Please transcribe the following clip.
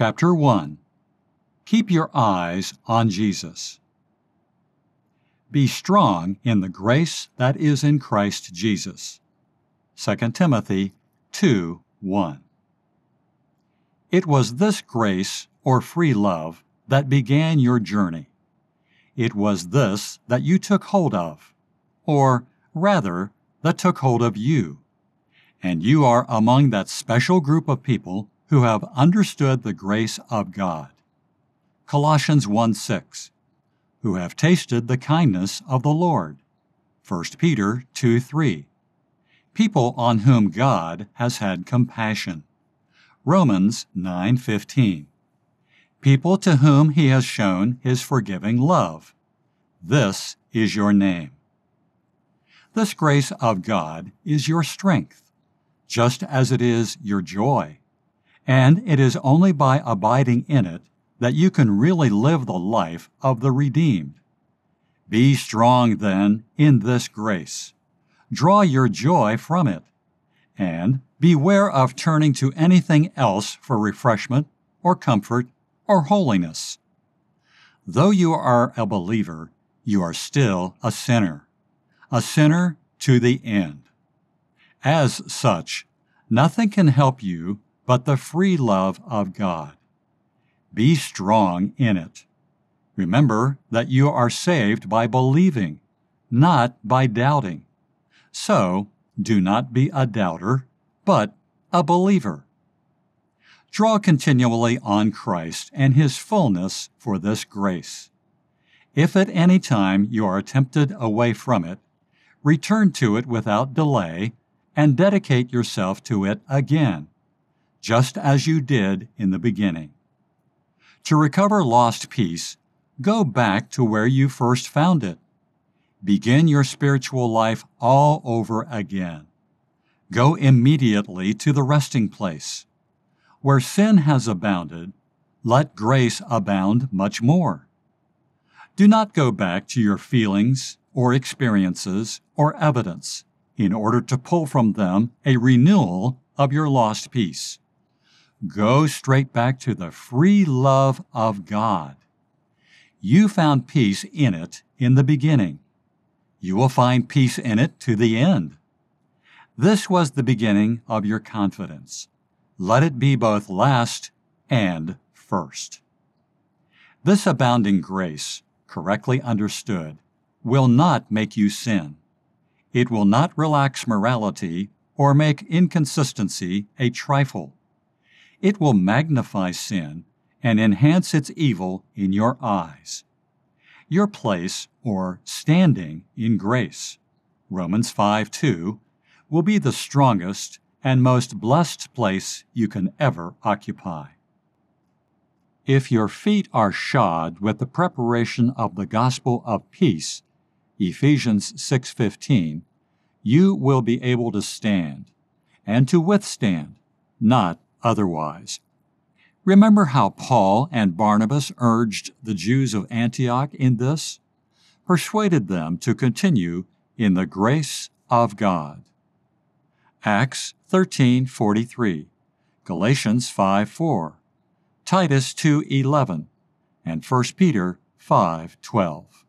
Chapter 1 Keep your eyes on Jesus. Be strong in the grace that is in Christ Jesus. 2 Timothy 2 1. It was this grace, or free love, that began your journey. It was this that you took hold of, or rather, that took hold of you. And you are among that special group of people who have understood the grace of God. Colossians 1 6. Who have tasted the kindness of the Lord. 1 Peter 2 3. People on whom God has had compassion. Romans 9:15. People to whom he has shown his forgiving love. This is your name. This grace of God is your strength, just as it is your joy. And it is only by abiding in it that you can really live the life of the redeemed. Be strong, then, in this grace. Draw your joy from it. And beware of turning to anything else for refreshment or comfort or holiness. Though you are a believer, you are still a sinner, a sinner to the end. As such, nothing can help you but the free love of God. Be strong in it. Remember that you are saved by believing, not by doubting. So, do not be a doubter, but a believer. Draw continually on Christ and His fullness for this grace. If at any time you are tempted away from it, return to it without delay and dedicate yourself to it again, just as you did in the beginning. To recover lost peace, go back to where you first found it. Begin your spiritual life all over again. Go immediately to the resting place. Where sin has abounded, let grace abound much more. Do not go back to your feelings or experiences or evidence in order to pull from them a renewal of your lost peace. Go straight back to the free love of God. You found peace in it in the beginning. You will find peace in it to the end. This was the beginning of your confidence. Let it be both last and first. This abounding grace correctly understood, will not make you sin. It will not relax morality or make inconsistency a trifle. It will magnify sin and enhance its evil in your eyes. Your place, or standing, in grace, Romans 5 2, will be the strongest and most blessed place you can ever occupy. If your feet are shod with the preparation of the gospel of peace, Ephesians 6:15, you will be able to stand and to withstand, not otherwise. Remember how Paul and Barnabas urged the Jews of Antioch in this? Persuaded them to continue in the grace of God. Acts 13:43, Galatians 5:4, Titus 2:11, and 1 Peter 5:12.